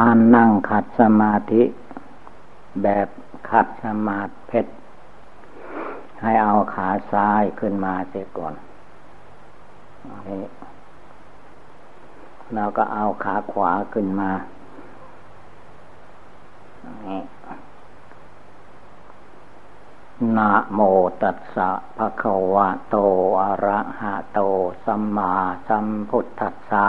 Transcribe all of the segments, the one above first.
การนั่งขัดสมาธิ แบบขัดสมาธิเพชรให้เอาขาซ้ายขึ้นมาเสียก่อนแล้วก็เอาขาขวาขึ้นมา นะโมตัสสะภะคะวะโต อะระหะโต สัมมาสัมพุทธัสสะ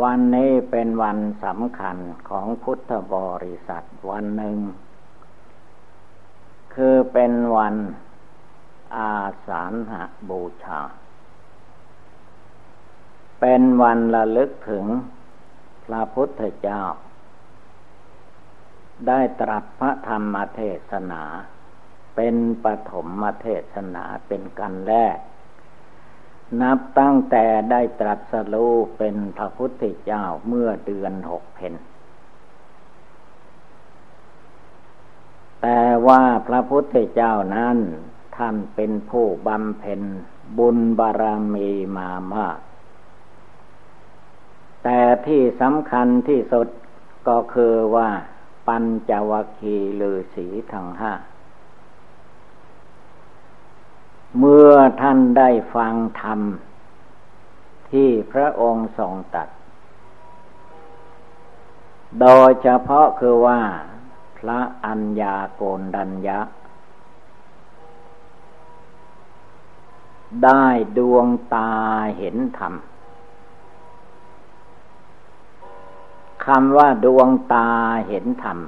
วันนี้เป็นวันสำคัญของพุทธบริษัทวันหนึ่ง คือเป็นวันอาสาฬหบูชา เป็นวันระลึกถึงพระพุทธเจ้า ได้ตรัสพระธรรมเทศนา เป็นปฐมเทศนาเป็นกันแรก นับตั้งแต่ได้ตรัสรู้เป็นพระพุทธเจ้าเมื่อเดือนหกเพนแต่ว่าพระพุทธเจ้านั้น ท่านเป็นผู้บำเพ็ญบุญบารมีมามาก แต่ที่สำคัญที่สุดก็คือว่าปัญจวัคคีย์ฤาษีทั้งห้า เมื่อท่านได้ฟังธรรม ที่พระองค์ทรงตัด โดยเฉพาะคือว่า พระอัญญาโกนดัญญะ ได้ดวงตาเห็นธรรมคำว่าดวงตาเห็นธรรม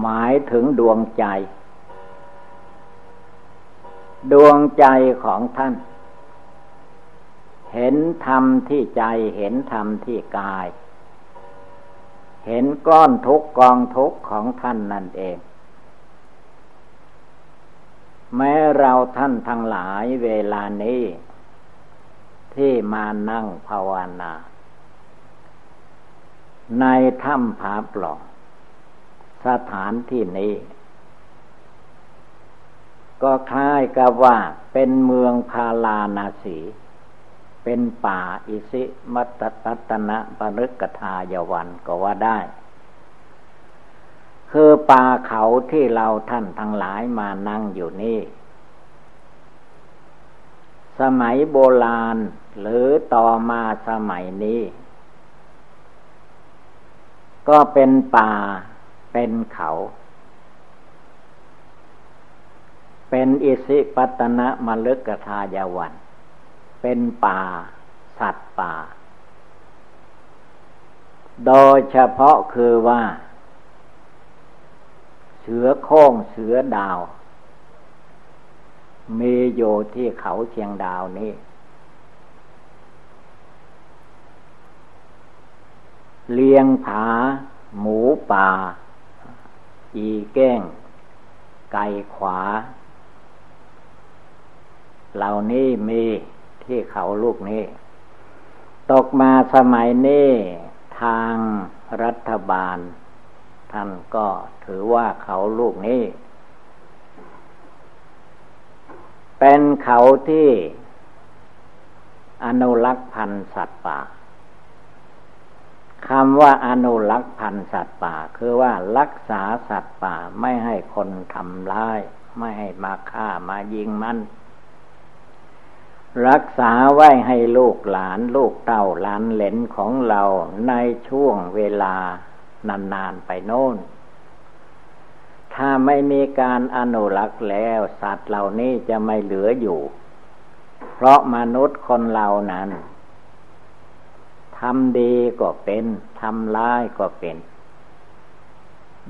หมายถึงดวงใจ ดวงใจของท่าน เห็นธรรมที่ใจเห็นธรรมที่กาย เห็นก้อนทุกกองทุกของท่านนั่นเอง แม้เราท่านทั้งหลายเวลานี้ ที่มานั่งภาวนา ในถ้ำผาปล่องสถานที่นี้ ก็คล้ายกับว่าเป็นเมืองพาลานาสี เป็นป่าอิสิมัตตัตนะปรึกทายวันก็ว่าได้ คือป่าเขาที่เราท่านทั้งหลายมานั่งอยู่นี่ สมัยโบราณหรือต่อมาสมัยนี้ ก็เป็นป่าเป็นเขา เป็นอิสิปตนะมลึกทายาวัน เป็นป่า สัตว์ป่า โดยเฉพาะคือว่า เสือโค้งเสือดาว มีโยที่เขาเชียงดาวนี้ เลียงผา หมูป่า อีแก้งไก่ขวา เหล่านี้มีที่เขาลูกนี้ ตกมาสมัยนี้ทางรัฐบาล ท่านก็ถือว่าเขาลูกนี้ เป็นเขาที่อนุรักษ์พันธุ์สัตว์ป่าคำว่าอนุรักษ์พันธุ์สัตว์ป่า คือว่ารักษาสัตว์ป่าไม่ให้คนทำร้าย ไม่ให้มาฆ่ามายิงมัน รักษาไว้ให้ลูกหลานลูกเต้าหลานเหลนของเราในช่วงเวลานานๆไปโน้นถ้าไม่มีการอนุรักษ์แล้ว สัตว์เหล่านี้จะไม่เหลืออยู่ เพราะมนุษย์คนเรานั้นทำดีก็เป็นทำร้ายก็เป็น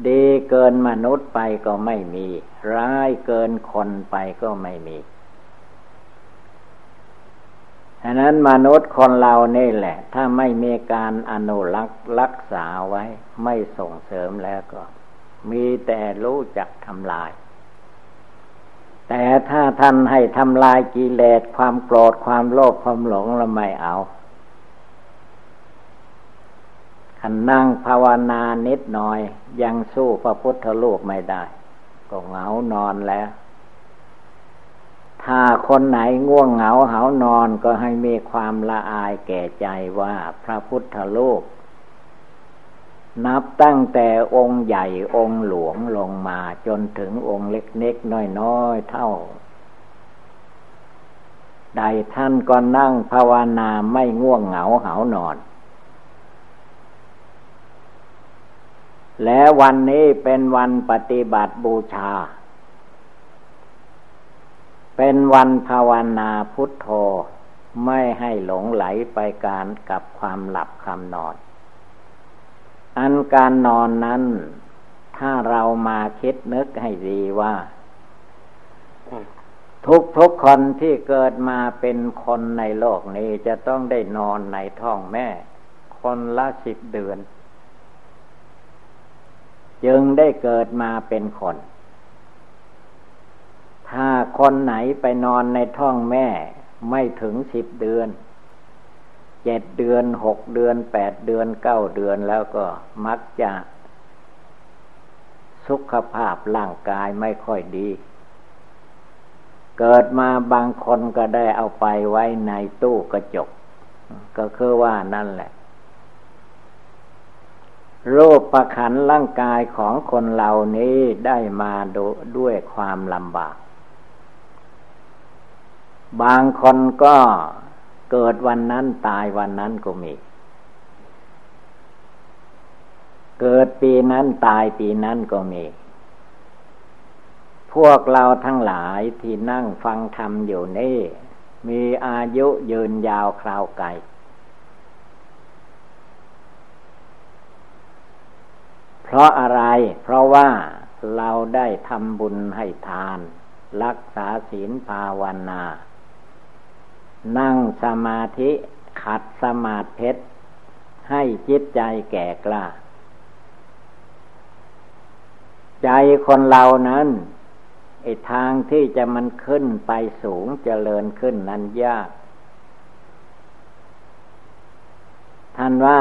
ดีเกินมนุษย์ไปก็ไม่มี ร้ายเกินคนไปก็ไม่มี ฉะนั้นมนุษย์คนเราเนี่แหละ ถ้าไม่มีการอนุรักษ์รักษาไว้ ไม่ส่งเสริมแล้วก็ มีแต่รู้จักทำลาย แต่ถ้าท่านให้ทำลายกิเลสความโกรธความโลภความหลงเราไม่เอาขันนั่งภาวนานิดหน่อย ยังสู้พระพุทธรูปไม่ได้ ก็เหงานอนแล้ว ถ้าคนไหนง่วงเหงาเหานอนก็ให้มีความละอายแก่ใจว่าพระพุทธโลก นับตั้งแต่องค์ใหญ่องค์หลวงลงมาจนถึงองค์เล็กๆน้อยๆเท่า ใดท่านก็นั่งภาวนาไม่ง่วงเหงาเหานอน และวันนี้เป็นวันปฏิบัติบูชา เป็นวันภาวนาพุทโธไม่ให้หลงไหลไปการกับความหลับคำนอน อันการนอนนั้น ถ้าเรามาคิดนึกให้ดีว่า ทุกทุกคนที่เกิดมาเป็นคนในโลกนี้จะต้องได้นอนในท้องแม่ คนละสิบเดือน จึงได้เกิดมาเป็นคน ถ้าคนไหนไปนอนในท้องแม่ไม่ถึงสิบเดือน เจ็ดเดือนหกเดือนแปดเดือนเก้าเดือนแล้วก็มักจะ สุขภาพร่างกายไม่ค่อยดี เกิดมาบางคนก็ได้เอาไปไว้ในตู้กระจก ก็คือว่านั่นแหละโรูปประขันร่างกายของคนเหล่านี้ได้มาด้วยความลำบาก บางคนก็เกิดวันนั้นตายวันนั้นก็มี เกิดปีนั้นตายปีนั้นก็มี พวกเราทั้งหลายที่นั่งฟังธรรมอยู่นี่ มีอายุยืนยาวคราวไกลเพราะอะไร เพราะว่าเราได้ทำบุญให้ทาน รักษาศีลภาวนา นั่งสมาธิขัดสมาธิให้จิตใจแก่กล้า ใจคนเรานั้นไอ้ทางที่จะมันขึ้นไปสูงจเจริญขึ้นนั้นยาก ท่านว่า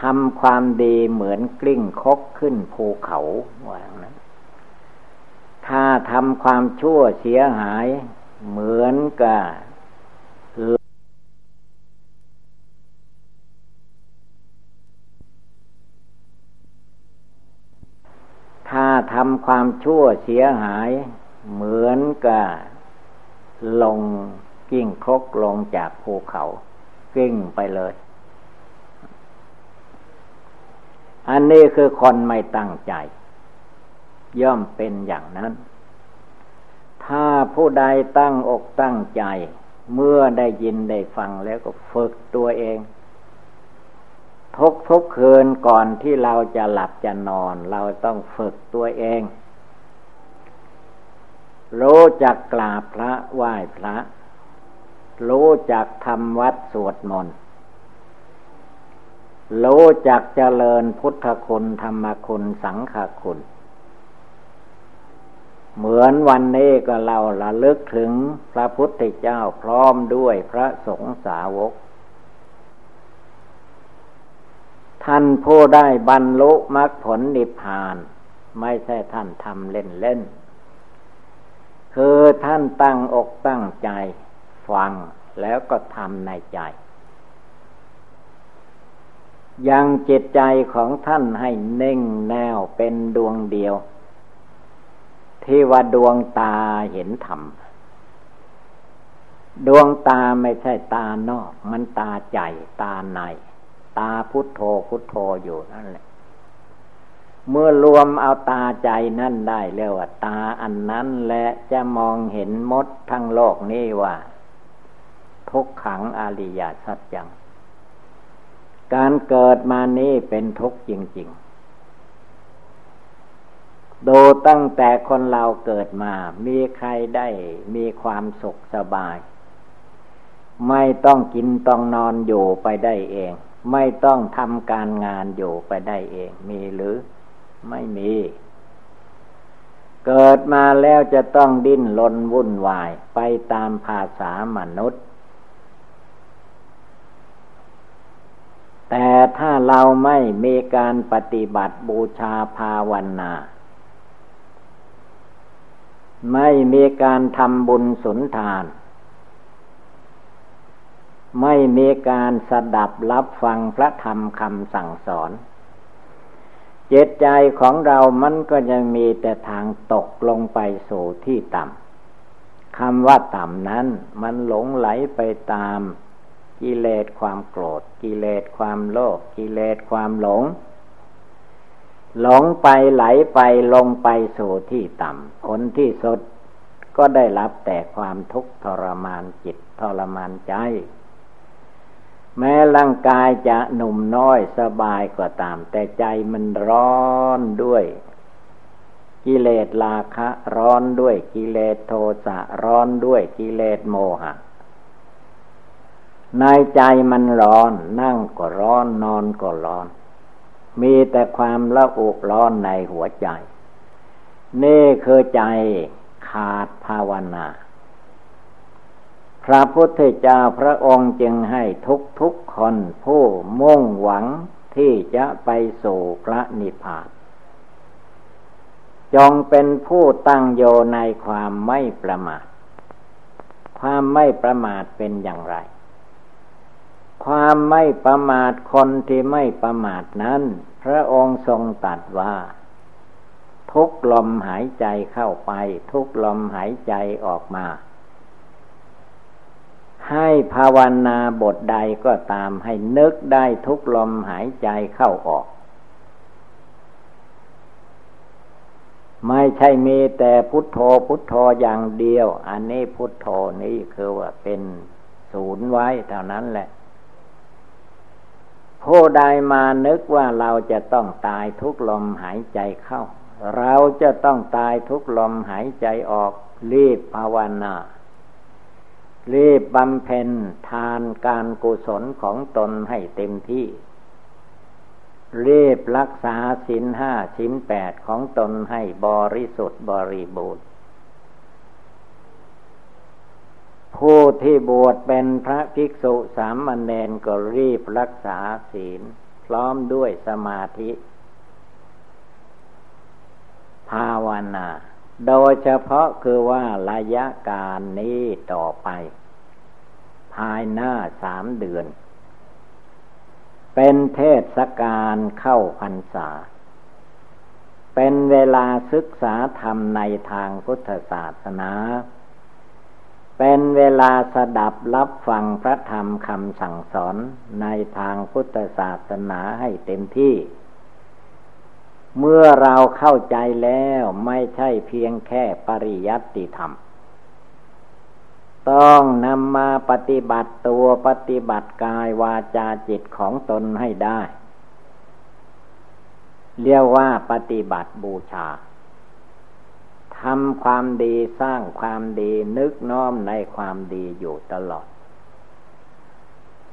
ทำความดีเหมือนกลิ้งคกขึ้นภูเขาว่านั้นถ้าทำความชั่วเสียหาย เหมือนกับถ้าทำ ความชั่วเสียหาย เหมือนกับลงกิ้งครกลงจากภูเขากิ้งไปเลย อันนี้คือคนไม่ตั้งใจ ย่อมเป็นอย่างนั้น ถ้าผู้ใดตั้งอกตั้งใจ เมื่อได้ยินได้ฟังแล้วก็ฝึกตัวเอง ทุกทุกคืนก่อนที่เราจะหลับจะนอน เราต้องฝึกตัวเอง รู้จักกราบพระไหว้พระ รู้จักทำวัดสวดมนต์รู้จักเจริญพุทธคุณธรรมคุณสังฆคุณ เหมือนวันนี้ก็เราละลึกถึงพระพุทธเจ้าพร้อมด้วยพระสงฆ์สาวก ท่านผู้ได้บรรลุมรรคผลนิพพาน ไม่ใช่ท่านทำเล่นเล่นคือท่านตั้งอกตั้งใจ ฟังแล้วก็ทำในใจ ยังจิตใจของท่านให้เน่งแนวเป็นดวงเดียว ที่ว่าดวงตาเห็นธรรมดวงตาไม่ใช่ตานอก มันตาใจตาใน ตาพุทโธพุทโธอยู่นั่นแหละ เมื่อรวมเอาตาใจนั่นได้เรียกว่าตาอันนั้นและจะมองเห็นมดทั้งโลกนี้ว่า ทุกขังอริยสัจจัง การเกิดมานี้เป็นทุกข์จริง ๆดูตั้งแต่คนเราเกิดมา มีใครได้มีความสุขสบาย ไม่ต้องกินต้องนอนอยู่ไปได้เอง ไม่ต้องทำการงานอยู่ไปได้เอง มีหรือไม่มี เกิดมาแล้วจะต้องดิ้นรนวุ่นวายไปตามภาษามนุษย์ แต่ถ้าเราไม่มีการปฏิบัติบูชาภาวนา ไม่มีการทำบุญสุนทาน ไม่มีการสดับรับฟังพระธรรมคำสั่งสอนเจตใจของเรามันก็ยังมีแต่ทางตกลงไปสู่ที่ต่ำคำว่าต่ำนั้น มันหลงไหลไปตามกิเลสความโกรธ กิเลสความโลภกิเลสความหลง หลงไปไหลไปลงไปสู่ที่ต่ำผลที่สุดก็ได้รับแต่ความทุกข์ทรมานจิตทรมานใจ แม้ร่างกายจะหนุ่มน้อยสบายก็ตาม แต่ใจมันร้อนด้วย กิเลสราคะร้อนด้วยกิเลสโทสะร้อนด้วยกิเลสโมหะในใจมันร้อน นั่งก็ร้อนนอนก็ร้อน มีแต่ความละอุร้อนในหัวใจ นี่คือใจขาดภาวนา พระพุทธเจ้าพระองค์จึงให้ทุกทุกคนผู้มุ่งหวังที่จะไปสู่พระนิพพานจงเป็นผู้ตั้งโยในความไม่ประมาท ความไม่ประมาทเป็นอย่างไร ความไม่ประมาทคนที่ไม่ประมาทนั้น พระองค์ทรงตัดว่า ทุกลมหายใจเข้าไป ทุกลมหายใจออกมา ให้ภาวนาบทใดก็ตามให้นึกได้ทุกลมหายใจเข้าออก ไม่ใช่มีแต่พุทโธพุทโธอย่างเดียว อันนี้พุทโธนี้คือว่าเป็นศูนย์ไว้เท่านั้นแหละผู้ใดมานึกว่าเราจะต้องตายทุกลมหายใจเข้า เราจะต้องตายทุกลมหายใจออกรีบภาวนา รีบบำเพ็ญทานการกุศลของตนให้เต็มที่รีบรักษาสินห้าสินแปดของตนให้บริสุทธิ์บริบูรณ์ผู้ที่บวชเป็นพระภิกษุสามเณรก็รีบรักษาศีล พร้อมด้วยสมาธิ ภาวนา โดยเฉพาะคือว่าระยะการนี้ต่อไป ภายหน้าสามเดือน เป็นเทศกาลเข้าพรรษา เป็นเวลาศึกษาธรรมในทางพุทธศาสนา เป็นเวลาสดับรับฟังพระธรรมคำสั่งสอนในทางพุทธศาสนาให้เต็มที่ เมื่อเราเข้าใจแล้วไม่ใช่เพียงแค่ปริยัติธรรม ต้องนำมาปฏิบัติตัวปฏิบัติกายวาจาจิตของตนให้ได้ เรียกว่าปฏิบัติบูชาทำความดีสร้างความดีนึกน้อมในความดีอยู่ตลอด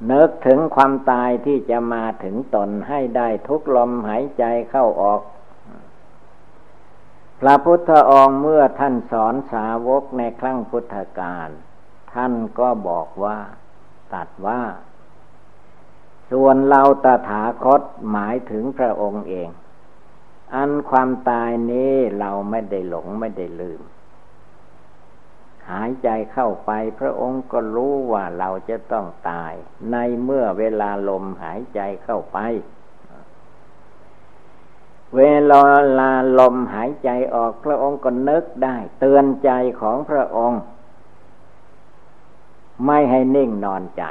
นึกถึงความตายที่จะมาถึงตนให้ได้ทุกลมหายใจเข้าออก พระพุทธองค์เมื่อท่านสอนสาวกในครั้งพุทธกาลท่านก็บอกว่า ตัดว่า ส่วนเราตถาคตหมายถึงพระองค์เอง อันความตายนี้เราไม่ได้หลงไม่ได้ลืม หายใจเข้าไปพระองค์ก็รู้ว่าเราจะต้องตาย ในเมื่อเวลาลมหายใจเข้าไป เวลาลาลมหายใจออกพระองค์ก็นึกได้ เตือนใจของพระองค์ ไม่ให้นิ่งนอนใจ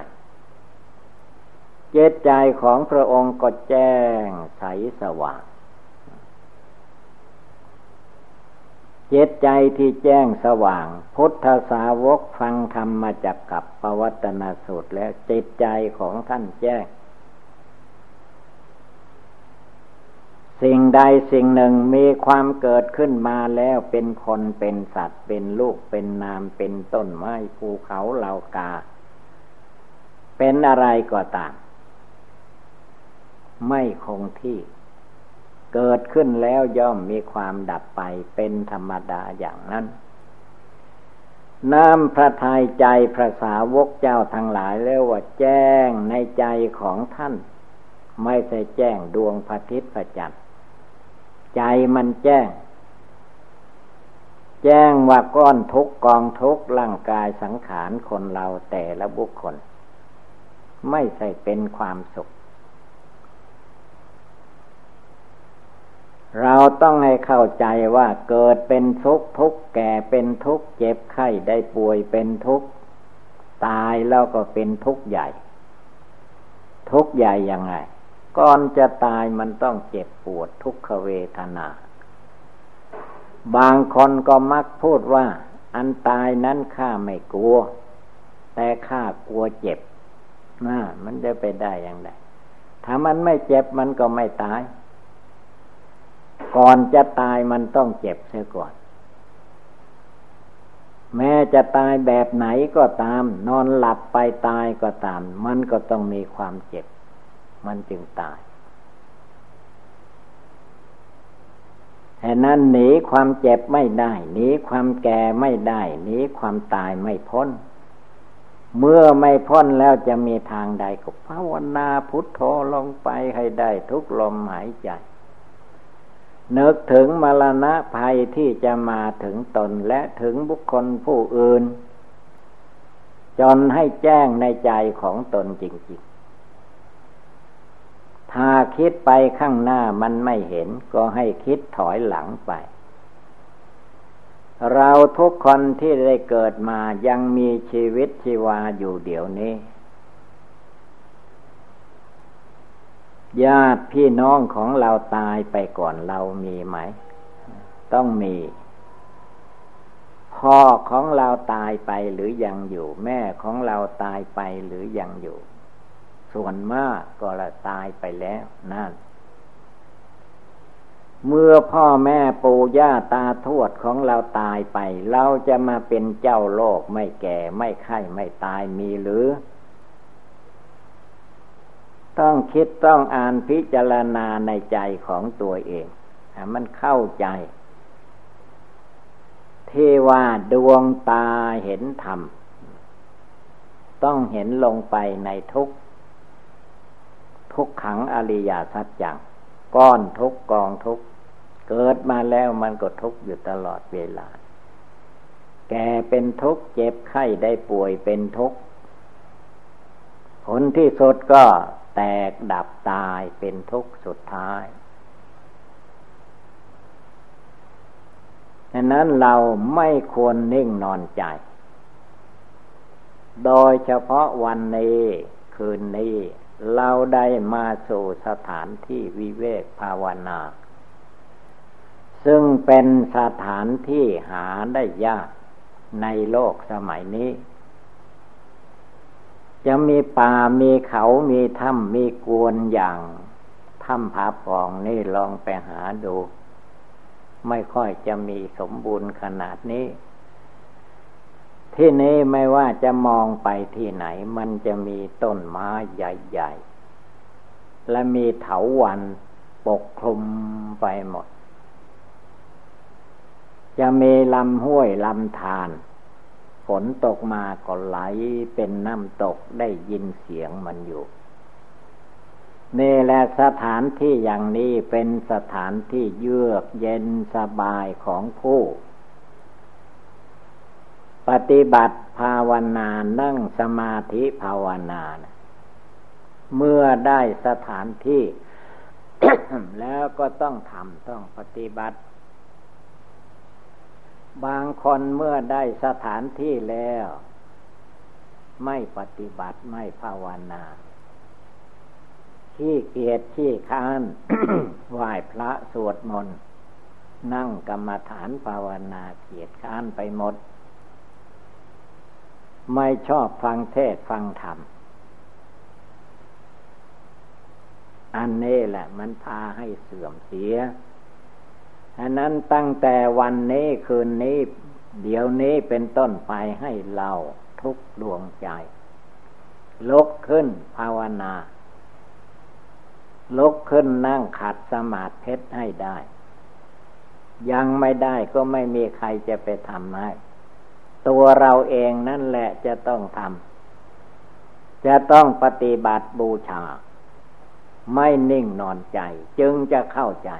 เจตใจของพระองค์ก็แจ้งใสสว่าง จิตใจที่แจ้งสว่าง พุทธสาวกฟังธรรมมาจากกับปวัตนาสูตรแล้วจิตใจของท่านแจ้ง สิ่งใดสิ่งหนึ่งมีความเกิดขึ้นมาแล้วเป็นคนเป็นสัตว์เป็นลูกเป็นนามเป็นต้นไม้ภูเขาเหล่ากา เป็นอะไรก็ตาม ไม่คงที่ เกิดขึ้นแล้วย่อมมีความดับไปเป็นธรรมดาอย่างนั้น น้ำพระทัยใจพระสาวกเจ้าทั้งหลายแล้วว่าแจ้งในใจของท่าน ไม่ใช่แจ้งดวงพระทิตย์พระจันใจมันแจ้ง แจ้งว่าก้อนทุกกองทุกร่างกายสังขารคนเราแต่ละบุคคล ไม่ใช่เป็นความสุข เราต้องให้เข้าใจว่าเกิดเป็นทุกข์ทุกข์แก่เป็นทุกข์เจ็บไข้ได้ป่วยเป็นทุกข์ตายแล้วก็เป็นทุกข์ใหญ่ ทุกข์ใหญ่ยังไง ก่อนจะตายมันต้องเจ็บปวดทุกขเวทนา บางคนก็มักพูดว่า อันตายนั้นข้าไม่กลัว แต่ข้ากลัวเจ็บน่ามันจะไปได้อย่างไรถ้ามันไม่เจ็บมันก็ไม่ตาย ก่อนจะตายมันต้องเจ็บเสียก่อน แม้จะตายแบบไหนก็ตาม นอนหลับไปตายก็ตาม มันก็ต้องมีความเจ็บ มันจึงตายแห่นั้นหนีความเจ็บไม่ได้หนีความแก่ไม่ได้หนีความตายไม่พ้น เมื่อไม่พ้นแล้วจะมีทางใดก็ภาวนาพุทโธลงไปให้ได้ทุกลมหายใจ นึกถึงมรณะภัยที่จะมาถึงตนและถึงบุคคลผู้อื่น จนให้แจ้งในใจของตนจริง ๆ ถ้าคิดไปข้างหน้ามันไม่เห็นก็ให้คิดถอยหลังไป เราทุกคนที่ได้เกิดมายังมีชีวิตชีวาอยู่เดี๋ยวนี้ ญาติพี่น้องของเราตายไปก่อนเรามีไหม ต้องมี พ่อของเราตายไปหรือยังอยู่ แม่ของเราตายไปหรือยังอยู่ ส่วนมากก็ละตายไปแล้วนั่นเมื่อพ่อแม่ปู่ย่าตาทวดของเราตายไป เราจะมาเป็นเจ้าโลกไม่แก่ไม่ไข้ไม่ตายมีหรือ ต้องคิดต้องอ่านพิจารณาในใจของตัวเองมันเข้าใจ ที่ว่าดวงตาเห็นธรรม ต้องเห็นลงไปในทุกทุกขังอริยสัจจังก้อนทุกกองทุกเกิดมาแล้วมันก็ทุกอยู่ตลอดเวลา แก่เป็นทุกเจ็บไข้ได้ป่วยเป็นทุกผลที่สุดก็ แตกดับตายเป็นทุกข์สุดท้ายดังนั้นเราไม่ควรนิ่งนอนใจ โดยเฉพาะวันนี้คืนนี้ เราได้มาสู่สถานที่วิเวกภาวนา ซึ่งเป็นสถานที่หาได้ยากในโลกสมัยนี้ จะมีป่ามีเขามีถ้ำมีกวนอย่างถ้ำผาปองนี่ลองไปหาดู ไม่ค่อยจะมีสมบูรณ์ขนาดนี้ ที่นี้ไม่ว่าจะมองไปที่ไหน มันจะมีต้นไม้ใหญ่ ๆ และมีเถาวันปกคลุมไปหมด จะมีลำห้วยลำธาร นตกมาก็ไหลเป็นน้ำตกได้ยินเสียงมันอยู่นี่แหละสถานที่อย่างนี้เป็นสถานที่เยือกเย็นสบายของผู้ ปฏิบัติภาวนานั่งสมาธิภาวนานเมื่อได้สถานที่ แล้วก็ต้องทำต้องปฏิบัติ บางคนเมื่อได้สถานที่แล้ว ไม่ปฏิบัติไม่ภาวนาขี้เกียจขี้ค้านไหว้พระสวดมนต์นั่งกรรมฐานภาวนาเกียจค้านไปหมด ไม่ชอบฟังเทศฟังธรรม อันนี้แหละมันพาให้เสื่อมเสีย อันนั้นตั้งแต่วันนี้คืนนี้ เดี๋ยวนี้เป็นต้นไปให้เราทุกดวงใจลุกขึ้นภาวนาลุกขึ้นนั่งขัดสมาธิให้ได้ ยังไม่ได้ก็ไม่มีใครจะไปทำให้ ตัวเราเองนั่นแหละจะต้องทำจะต้องปฏิบัติบูชา ไม่นิ่งนอนใจ จึงจะเข้าใจ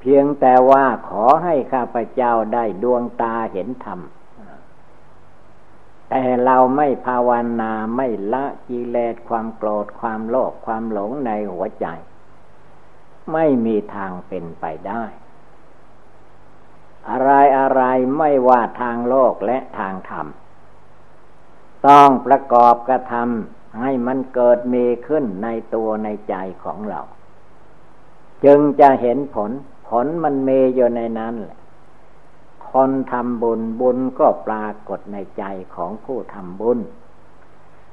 เพียงแต่ว่าขอให้ข้าพเจ้าได้ดวงตาเห็นธรรม แต่เราไม่ภาวนาไม่ละกิเลสความโกรธความโลภความหลงในหัวใจ ไม่มีทางเป็นไปได้ อะไรอะไรไม่ว่าทางโลกและทางธรรม ต้องประกอบกระทำให้มันเกิดมีขึ้นในตัวในใจของเรา จึงจะเห็นผล ผลมันเมอยู่ในนั้นแหละคนทำบุญบุญก็ปรากฏในใจของผู้ทำบุญ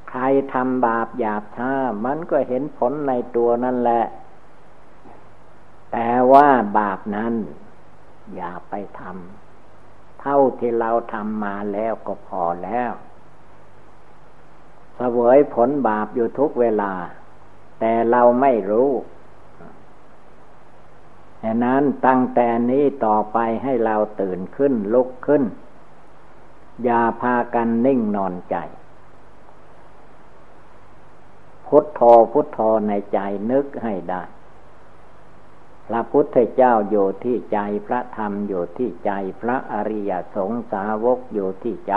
ใครทำบาปหยาบช้า มันก็เห็นผลในตัวนั่นแหละ แต่ว่าบาปนั้น อย่าไปทำเท่าที่เราทำมาแล้วก็พอแล้วเสวยผลบาปอยู่ทุกเวลา แต่เราไม่รู้ ดังนั้นตั้งแต่นี้ต่อไปให้เราตื่นขึ้นลุกขึ้น อย่าพากันนิ่งนอนใจ พุทโธพุทโธในใจนึกให้ได้พระพุทธเจ้าอยู่ที่ใจพระธรรมอยู่ที่ใจพระอริยสงสาวกอยู่ที่ใจ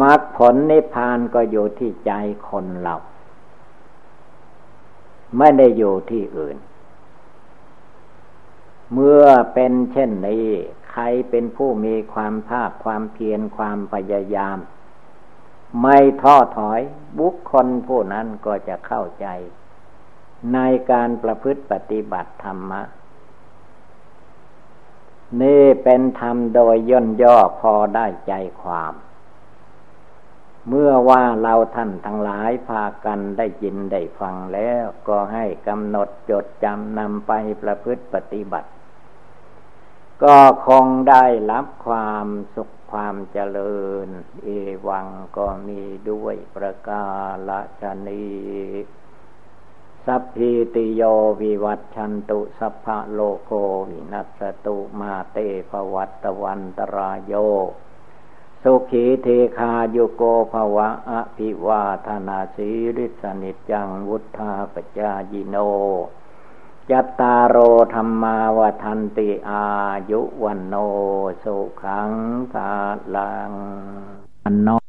มรรคผลนิพพานก็อยู่ที่ใจคนเรา ไม่ได้อยู่ที่อื่น เมื่อเป็นเช่นนี้ ใครเป็นผู้มีความภาคความเพียรความพยายาม ไม่ท้อถอยบุคคลผู้นั้นก็จะเข้าใจ ในการประพฤติปฏิบัติธรรมะ นี่เป็นธรรมโดยย่นย่อพอได้ใจความ เมื่อว่าเราท่านทั้งหลายพากันได้ยินได้ฟังแล้ว ก็ให้กำหนดจดจำนำไปประพฤติปฏิบัติ ก็คงได้รับความสุขความเจริญ เอวังก็มีด้วยประกาศนีสัพพิติโยวิวัตชันตุสัพพะโลโกวินัสตุมาเตภวัตวันตรายโย สุขีเทคาโยโกภวะอภิวาธนาสีริสนิจังวุธาปจายิโน ยัตตารโอธรรมาวทันติอายุวันโนสุขังภาลังอันโน